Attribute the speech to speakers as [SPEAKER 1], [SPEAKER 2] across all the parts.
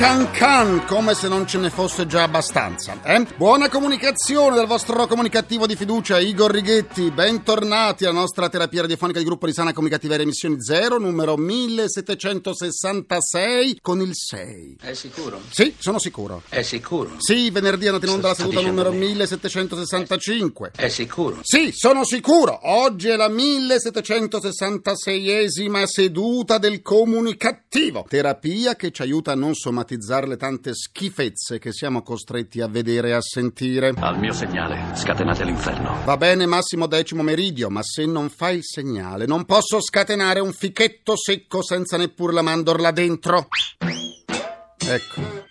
[SPEAKER 1] Can can, come se non ce ne fosse già abbastanza. Eh? Buona comunicazione dal vostro comunicativo di fiducia, Igor Righetti. Bentornati alla nostra terapia radiofonica di gruppo di sana comunicativeria emissioni 0, numero 1766 con il 6.
[SPEAKER 2] È sicuro?
[SPEAKER 1] Sì, sono sicuro.
[SPEAKER 2] È sicuro?
[SPEAKER 1] Sì, venerdì hanno tenuto la seduta numero
[SPEAKER 2] lei.
[SPEAKER 1] 1765.
[SPEAKER 2] È sicuro?
[SPEAKER 1] Sì, sono sicuro. Oggi è la 1766esima seduta del comunicativo. Terapia che ci aiuta a non somatizzare le tante schifezze che siamo costretti a vedere e a sentire.
[SPEAKER 3] Al mio segnale, scatenate l'inferno.
[SPEAKER 1] Va bene Massimo Decimo Meridio, ma se non fai il segnale non posso scatenare un fichetto secco senza neppure la mandorla dentro. Ecco.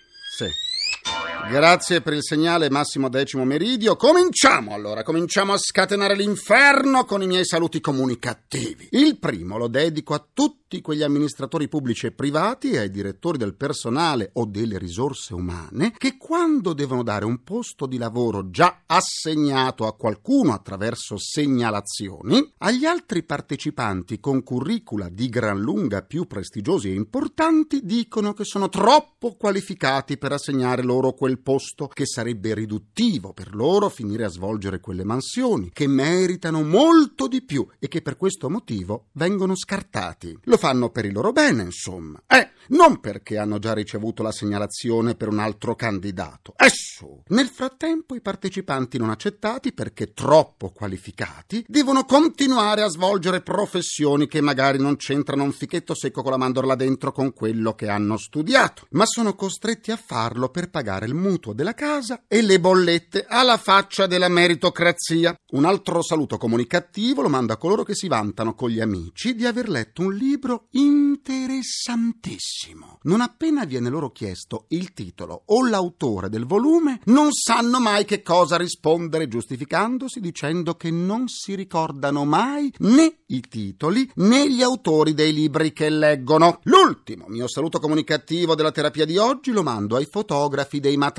[SPEAKER 1] Grazie per il segnale Massimo Decimo Meridio. Cominciamo allora, cominciamo a scatenare l'inferno con i miei saluti comunicativi. Il primo lo dedico a tutti quegli amministratori pubblici e privati e ai direttori del personale o delle risorse umane che quando devono dare un posto di lavoro già assegnato a qualcuno attraverso segnalazioni, agli altri partecipanti con curricula di gran lunga più prestigiosi e importanti dicono che sono troppo qualificati per assegnare loro quel posto, che sarebbe riduttivo per loro finire a svolgere quelle mansioni, che meritano molto di più e che per questo motivo vengono scartati. Lo fanno per il loro bene, insomma. Eh, non perché hanno già ricevuto la segnalazione per un altro candidato. Su! Nel frattempo i partecipanti non accettati, perché troppo qualificati, devono continuare a svolgere professioni che magari non c'entrano un fichetto secco con la mandorla dentro con quello che hanno studiato, ma sono costretti a farlo per pagare il mutuo della casa e le bollette alla faccia della meritocrazia. Un altro saluto comunicativo lo mando a coloro che si vantano con gli amici di aver letto un libro interessantissimo. Non appena viene loro chiesto il titolo o l'autore del volume, non sanno mai che cosa rispondere, giustificandosi dicendo che non si ricordano mai né i titoli né gli autori dei libri che leggono. L'ultimo mio saluto comunicativo della terapia di oggi lo mando ai fotografi dei matrimoni.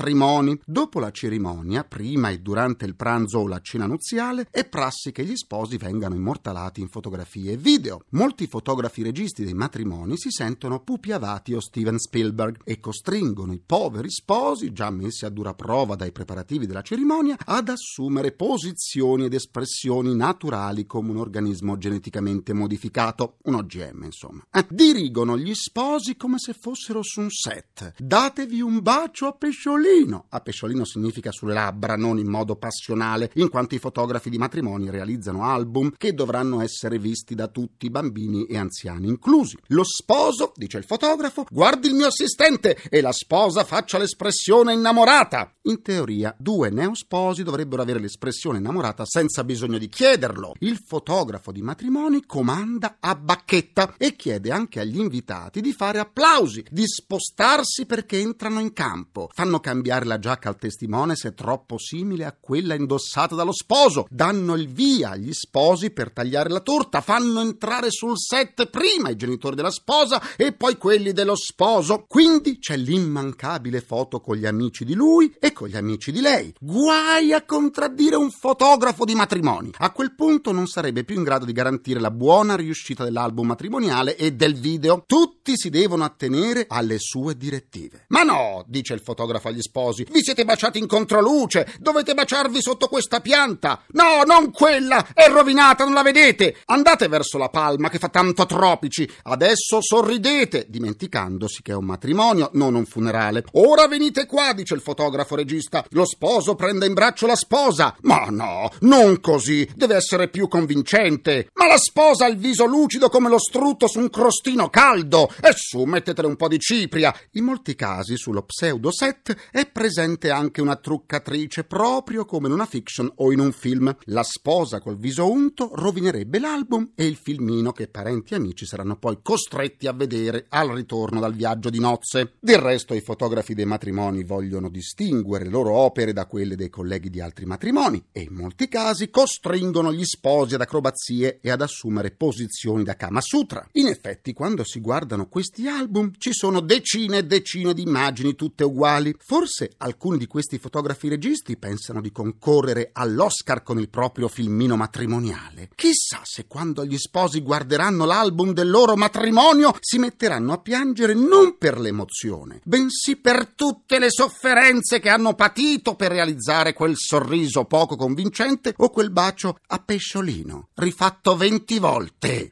[SPEAKER 1] Dopo la cerimonia, prima e durante il pranzo o la cena nuziale, è prassi che gli sposi vengano immortalati in fotografie e video. Molti fotografi registi dei matrimoni si sentono Pupi Avati o Steven Spielberg e costringono i poveri sposi, già messi a dura prova dai preparativi della cerimonia, ad assumere posizioni ed espressioni naturali come un organismo geneticamente modificato, un OGM insomma. Eh, dirigono gli sposi come se fossero su un set. Datevi un bacio a pesciolino. A pesciolino significa sulle labbra, non in modo passionale, in quanto i fotografi di matrimoni realizzano album che dovranno essere visti da tutti, bambini e anziani inclusi. Lo sposo, dice il fotografo, guardi il mio assistente e la sposa faccia l'espressione innamorata. In teoria, due neosposi dovrebbero avere l'espressione innamorata senza bisogno di chiederlo. Il fotografo di matrimoni comanda a bacchetta e chiede anche agli invitati di fare applausi, di spostarsi perché entrano in campo. Fanno cambiare la giacca al testimone se è troppo simile a quella indossata dallo sposo. Danno il via agli sposi per tagliare la torta. Fanno entrare sul set prima i genitori della sposa e poi quelli dello sposo. Quindi c'è l'immancabile foto con gli amici di lui e con gli amici di lei. Guai a contraddire un fotografo di matrimoni. A quel punto non sarebbe più in grado di garantire la buona riuscita dell'album matrimoniale e del video. Tutti si devono attenere alle sue direttive. Ma no, dice il fotografo agli sposi, vi siete baciati in controluce, dovete baciarvi sotto questa pianta. No, non quella, è rovinata, non la vedete. Andate verso la palma che fa tanto tropici. Adesso sorridete, dimenticandosi che è un matrimonio, non un funerale. Ora venite qua, dice il fotografo regista. Lo sposo prende in braccio la sposa. Ma no, non così, deve essere più convincente. Ma la sposa ha il viso lucido come lo strutto su un crostino caldo. E su, mettetele un po' di cipria. In molti casi, sullo pseudo set, è presente anche una truccatrice, proprio come in una fiction o in un film. La sposa col viso unto rovinerebbe l'album e il filmino che parenti e amici saranno poi costretti a vedere al ritorno dal viaggio di nozze. Del resto i fotografi dei matrimoni vogliono distinguere le loro opere da quelle dei colleghi di altri matrimoni e in molti casi costringono gli sposi ad acrobazie e ad assumere posizioni da Kama Sutra. In effetti, quando si guardano questi album ci sono decine e decine di immagini tutte uguali. Forse alcuni di questi fotografi registi pensano di concorrere all'Oscar con il proprio filmino matrimoniale. Chissà se quando gli sposi guarderanno l'album del loro matrimonio si metteranno a piangere non per l'emozione, bensì per tutte le sofferenze che hanno patito per realizzare quel sorriso poco convincente o quel bacio a pesciolino, rifatto venti volte.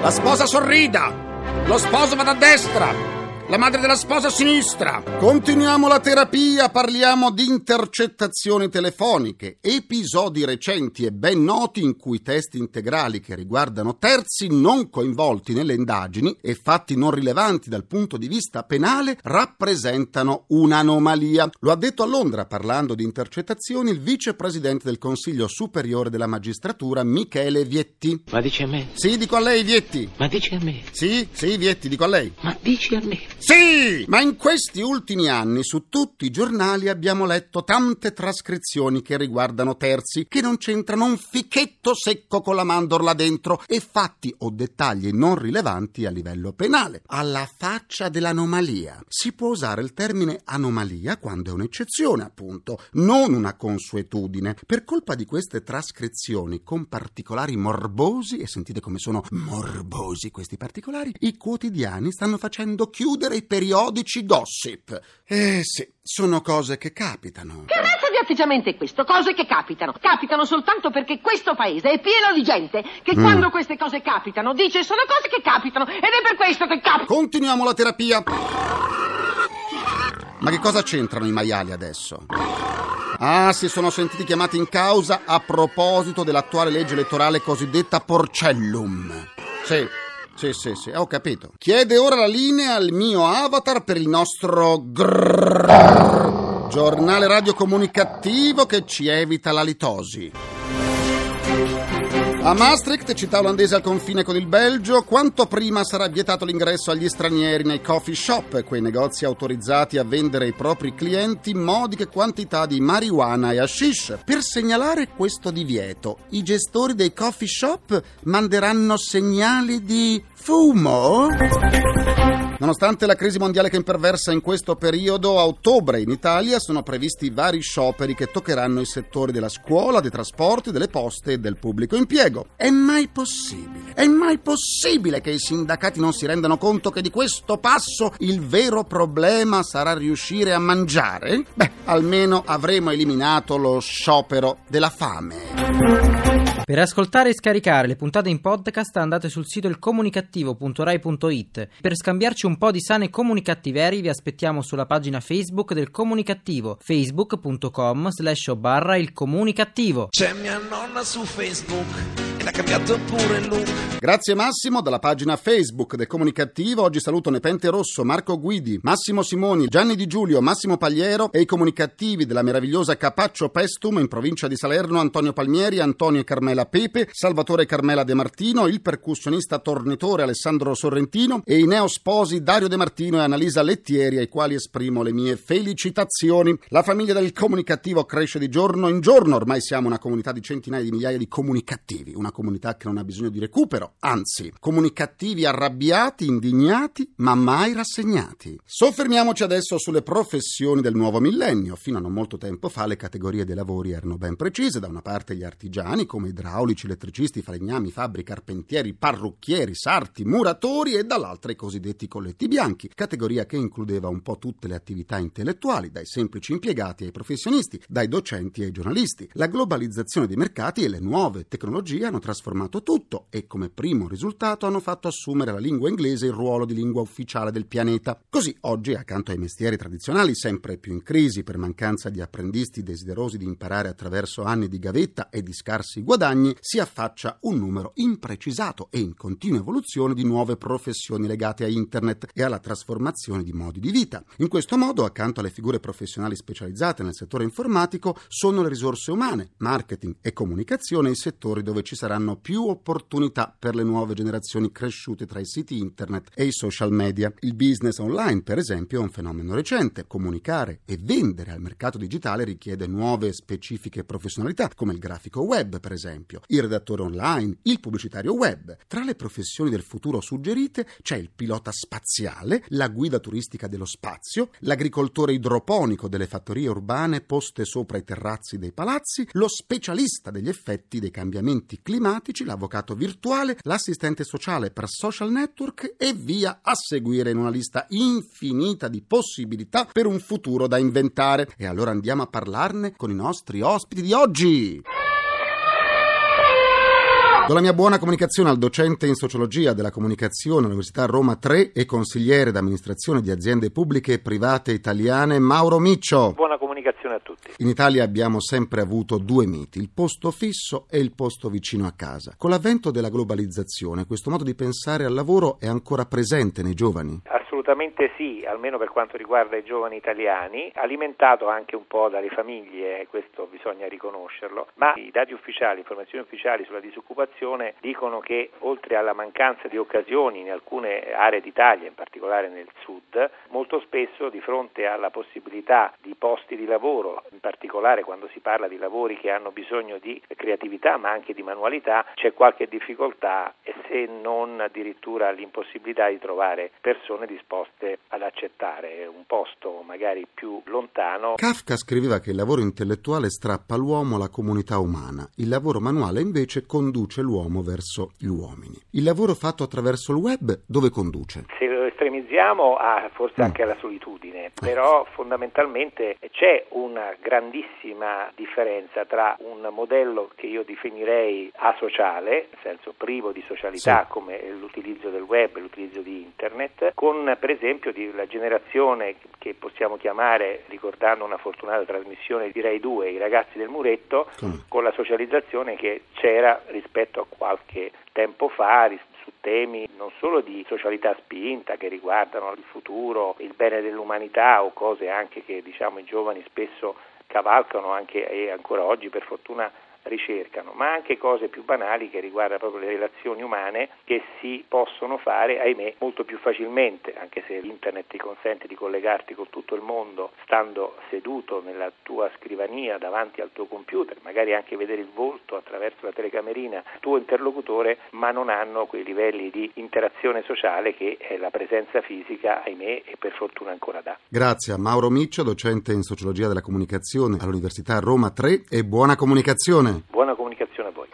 [SPEAKER 1] La sposa sorrida! Lo sposo vada a destra! La madre della sposa a sinistra. Continuiamo la terapia, parliamo di intercettazioni telefoniche, episodi recenti e ben noti in cui testi integrali che riguardano terzi non coinvolti nelle indagini e fatti non rilevanti dal punto di vista penale rappresentano un'anomalia. Lo ha detto a Londra parlando di intercettazioni il vicepresidente del Consiglio Superiore della Magistratura Michele Vietti.
[SPEAKER 2] Ma dici a me?
[SPEAKER 1] Sì, dico a lei Vietti.
[SPEAKER 2] Ma dici a me?
[SPEAKER 1] Sì, sì, Vietti, dico a lei.
[SPEAKER 2] Ma dici a me?
[SPEAKER 1] Sì! Ma in questi ultimi anni su tutti i giornali abbiamo letto tante trascrizioni che riguardano terzi che non c'entrano un fichetto secco con la mandorla dentro e fatti o dettagli non rilevanti a livello penale. Alla faccia dell'anomalia. Si può usare il termine anomalia quando è un'eccezione, appunto, non una consuetudine. Per colpa di queste trascrizioni con particolari morbosi, e sentite come sono morbosi questi particolari, i quotidiani stanno facendo chiudere i periodici gossip. Eh sì, sono cose che capitano.
[SPEAKER 4] Che razza di atteggiamento è questo? Cose che capitano. Capitano soltanto perché questo paese è pieno di gente che quando queste cose capitano dice sono cose che capitano ed è per questo che capitano.
[SPEAKER 1] Continuiamo la terapia. Ma che cosa c'entrano i maiali adesso? Ah, si sono sentiti chiamati in causa a proposito dell'attuale legge elettorale cosiddetta Porcellum. Sì, sì, sì, sì, ho capito. Chiede ora la linea al mio avatar per il nostro grrr, giornale radiocomunicativo che ci evita la litosi. A Maastricht, città olandese al confine con il Belgio, quanto prima sarà vietato l'ingresso agli stranieri nei coffee shop, quei negozi autorizzati a vendere ai propri clienti modiche quantità di marijuana e hashish. Per segnalare questo divieto, i gestori dei coffee shop manderanno segnali di fumo? Nonostante la crisi mondiale che imperversa in questo periodo, a ottobre in Italia sono previsti vari scioperi che toccheranno i settori della scuola, dei trasporti, delle poste e del pubblico impiego. È mai possibile? È mai possibile che i sindacati non si rendano conto che di questo passo il vero problema sarà riuscire a mangiare? Beh, almeno avremo eliminato lo sciopero della fame.
[SPEAKER 5] Per ascoltare e scaricare le puntate in podcast andate sul sito ilcomunicativo.rai.it. Per scambiarci un po' di sane comunicattiveri vi aspettiamo sulla pagina Facebook del Comunicativo, facebook.com slash barra il comunicativo.
[SPEAKER 6] C'è mia nonna su Facebook l'ha cambiato pure look.
[SPEAKER 1] Grazie Massimo dalla pagina Facebook del Comunicativo. Oggi saluto Nepente Rosso, Marco Guidi, Massimo Simoni, Gianni Di Giulio, Massimo Pagliero e i comunicativi della meravigliosa Capaccio Pestum in provincia di Salerno, Antonio Palmieri, Antonio e Carmela Pepe, Salvatore Carmela De Martino, il percussionista tornitore Alessandro Sorrentino e i neosposi Dario De Martino e Annalisa Lettieri ai quali esprimo le mie felicitazioni. La famiglia del comunicativo cresce di giorno in giorno, ormai siamo una comunità di centinaia di migliaia di comunicativi, una comunità che non ha bisogno di recupero, anzi, comunicativi arrabbiati, indignati, ma mai rassegnati. Soffermiamoci adesso sulle professioni del nuovo millennio. Fino a non molto tempo fa le categorie dei lavori erano ben precise, da una parte gli artigiani come idraulici, elettricisti, falegnami, fabbri, carpentieri, parrucchieri, sarti, muratori e dall'altra i cosiddetti colletti bianchi, categoria che includeva un po' tutte le attività intellettuali, dai semplici impiegati ai professionisti, dai docenti ai giornalisti. La globalizzazione dei mercati e le nuove tecnologie hanno trasformato tutto e come primo risultato hanno fatto assumere alla lingua inglese il ruolo di lingua ufficiale del pianeta. Così oggi, accanto ai mestieri tradizionali sempre più in crisi per mancanza di apprendisti desiderosi di imparare attraverso anni di gavetta e di scarsi guadagni, si affaccia un numero imprecisato e in continua evoluzione di nuove professioni legate a internet e alla trasformazione di modi di vita. In questo modo, accanto alle figure professionali specializzate nel settore informatico, sono le risorse umane, marketing e comunicazione i settori dove ci saranno più opportunità per le nuove generazioni cresciute tra i siti internet e i social media. Il business online, per esempio, è un fenomeno recente. Comunicare e vendere al mercato digitale richiede nuove specifiche professionalità, come il grafico web, per esempio, il redattore online, il pubblicitario web. Tra le professioni del futuro suggerite c'è il pilota spaziale, la guida turistica dello spazio, l'agricoltore idroponico delle fattorie urbane poste sopra i terrazzi dei palazzi, lo specialista degli effetti dei cambiamenti climatici, l'avvocato virtuale, l'assistente sociale per social network e via a seguire in una lista infinita di possibilità per un futuro da inventare. E allora andiamo a parlarne con i nostri ospiti di oggi. Do la mia buona comunicazione al docente in sociologia della comunicazione all'Università Roma 3 e consigliere d'amministrazione di aziende pubbliche e private italiane Mauro Miccio.
[SPEAKER 2] Buona comunicazione a tutti.
[SPEAKER 1] In Italia abbiamo sempre avuto due miti, il posto fisso e il posto vicino a casa. Con l'avvento della globalizzazione questo modo di pensare al lavoro è ancora presente nei giovani?
[SPEAKER 2] Assolutamente sì, almeno per quanto riguarda i giovani italiani, alimentato anche un po' dalle famiglie, questo bisogna riconoscerlo, ma i dati ufficiali, informazioni ufficiali sulla disoccupazione dicono che oltre alla mancanza di occasioni in alcune aree d'Italia, in particolare nel sud, molto spesso di fronte alla possibilità di posti di lavoro, in particolare quando si parla di lavori che hanno bisogno di creatività ma anche di manualità, c'è qualche difficoltà e se non addirittura l'impossibilità di trovare persone disposte ad accettare un posto magari più lontano.
[SPEAKER 1] Kafka scriveva che il lavoro intellettuale strappa l'uomo alla comunità umana, il lavoro manuale invece conduce l'uomo verso gli uomini. Il lavoro fatto attraverso il web dove conduce?
[SPEAKER 2] Se lo estremizziamo a forse anche alla solitudine, però fondamentalmente c'è una grandissima differenza tra un modello che io definirei asociale, nel senso privo di socialità
[SPEAKER 1] Sì.
[SPEAKER 2] come l'utilizzo del web, l'utilizzo di internet, con per esempio la generazione che possiamo chiamare, ricordando una fortunata trasmissione di Rai 2, i ragazzi del muretto,
[SPEAKER 1] Come?
[SPEAKER 2] con la socializzazione che c'era rispetto a qualche tempo fa ris- su temi non solo di socialità spinta che riguardano il futuro, il bene dell'umanità o cose anche che diciamo i giovani spesso cavalcano anche e ancora oggi per fortuna ricercano, ma anche cose più banali che riguardano proprio le relazioni umane che si possono fare, ahimè, molto più facilmente, anche se internet ti consente di collegarti con tutto il mondo stando seduto nella tua scrivania davanti al tuo computer, magari anche vedere il volto attraverso la telecamerina tuo interlocutore, ma non hanno quei livelli di interazione sociale che eh, la presenza fisica, ahimè, e per fortuna ancora dà.
[SPEAKER 1] Grazie a Mauro Miccio, docente in sociologia della comunicazione all'Università Roma 3 e buona comunicazione.
[SPEAKER 2] Buona comunicazione a voi.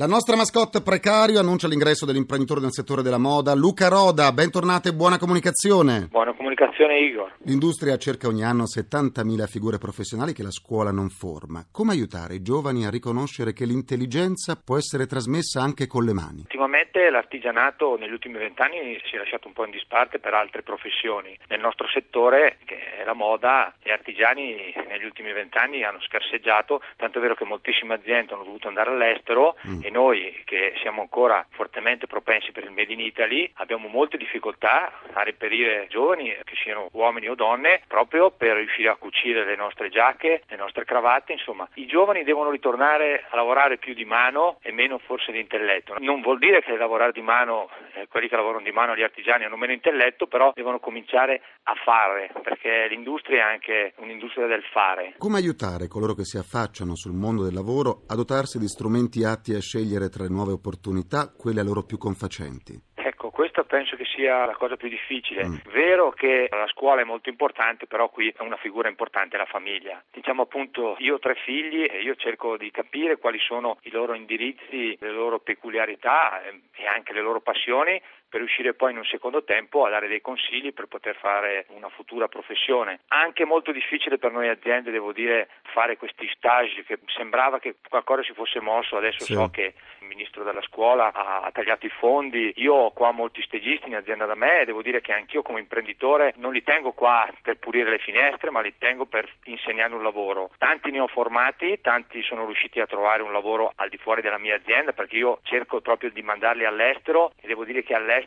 [SPEAKER 1] La nostra mascotte precario annuncia l'ingresso dell'imprenditore nel settore della moda, Luca Roda. Bentornate e buona comunicazione.
[SPEAKER 7] Buona comunicazione Igor.
[SPEAKER 1] L'industria cerca ogni anno 70.000 figure professionali che la scuola non forma. Come aiutare i giovani a riconoscere che l'intelligenza può essere trasmessa anche con le mani?
[SPEAKER 7] Ultimamente l'artigianato negli ultimi vent'anni si è lasciato un po' in disparte per altre professioni. Nel nostro settore, che è la moda, gli artigiani negli ultimi vent'anni hanno scarseggiato, tanto è vero che moltissime aziende hanno dovuto andare all'estero
[SPEAKER 1] Mm.
[SPEAKER 7] E noi che siamo ancora fortemente propensi per il Made in Italy abbiamo molte difficoltà a reperire giovani, che siano uomini o donne, proprio per riuscire a cucire le nostre giacche, le nostre cravatte, insomma i giovani devono ritornare a lavorare più di mano e meno forse di intelletto. Non vuol dire che lavorare di mano, eh, quelli che lavorano di mano, gli artigiani hanno meno intelletto, però devono cominciare a fare, perché l'industria è anche un'industria del fare.
[SPEAKER 1] Come aiutare coloro che si affacciano sul mondo del lavoro a dotarsi di strumenti atti a scegliere tra le nuove opportunità quelle a loro più confacenti?
[SPEAKER 7] Ecco, questa penso che sia la cosa più difficile.
[SPEAKER 1] Mm.
[SPEAKER 7] Vero che la scuola è molto importante, però qui è una figura importante la famiglia. Diciamo appunto, io ho tre figli e io cerco di capire quali sono i loro indirizzi, le loro peculiarità eh, e anche le loro passioni per riuscire poi in un secondo tempo a dare dei consigli per poter fare una futura professione. Anche molto difficile per noi aziende, devo dire, fare questi stage che sembrava che qualcosa si fosse mosso, adesso sì. so che il ministro della scuola ha tagliato i fondi, io ho qua molti stagisti in azienda da me e devo dire che anch'io come imprenditore non li tengo qua per pulire le finestre, ma li tengo per insegnare un lavoro. Tanti ne ho formati, tanti sono riusciti a trovare un lavoro al di fuori della mia azienda perché io cerco proprio di mandarli all'estero e devo dire che all'estero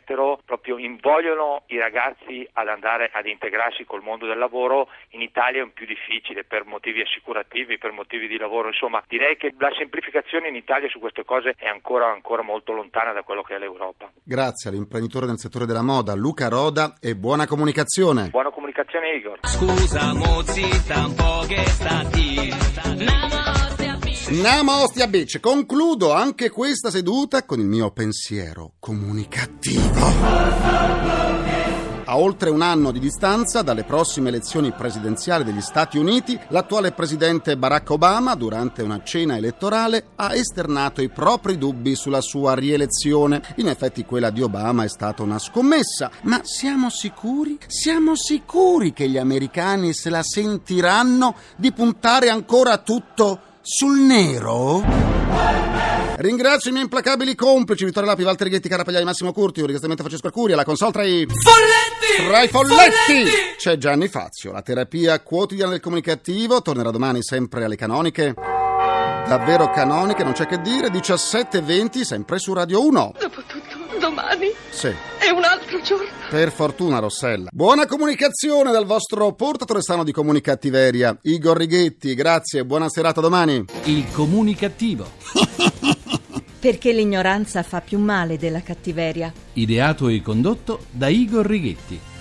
[SPEAKER 7] proprio invogliono i ragazzi ad andare ad integrarsi col mondo del lavoro. In Italia è un più difficile per motivi assicurativi, per motivi di lavoro, insomma direi che la semplificazione in Italia su queste cose è ancora, ancora molto lontana da quello che è l'Europa.
[SPEAKER 1] Grazie all'imprenditore del settore della moda Luca Roda e buona comunicazione.
[SPEAKER 7] Buona comunicazione Igor.
[SPEAKER 6] Scusa mozzita un po' che stati.
[SPEAKER 1] Namaste Beach. Concludo anche questa seduta con il mio pensiero comunicativo. A oltre un anno di distanza dalle prossime elezioni presidenziali degli Stati Uniti, l'attuale presidente Barack Obama, durante una cena elettorale, ha esternato i propri dubbi sulla sua rielezione. In effetti quella di Obama è stata una scommessa, ma siamo sicuri? Siamo sicuri che gli americani se la sentiranno di puntare ancora tutto sul nero? Ringrazio i miei implacabili complici Vittorio Lapi, Walter Ghetti, Carapagliai, Massimo Curti, Urigastamento Francesco Arcuria, la console tra i...
[SPEAKER 6] Folletti!
[SPEAKER 1] Tra i folletti! folletti! C'è Gianni Fazio, la terapia quotidiana del comunicativo, tornerà domani sempre alle canoniche. Davvero canoniche, non c'è che dire, 17.20 sempre su Radio 1.
[SPEAKER 4] Dopotutto, domani
[SPEAKER 1] sì.
[SPEAKER 4] è un altro giorno.
[SPEAKER 1] Per fortuna, Rossella. Buona comunicazione dal vostro portatore sano di comunicattiveria, Igor Righetti. Grazie e buona serata domani.
[SPEAKER 8] Il comunicativo.
[SPEAKER 9] Perché l'ignoranza fa più male della cattiveria.
[SPEAKER 8] Ideato e condotto da Igor Righetti.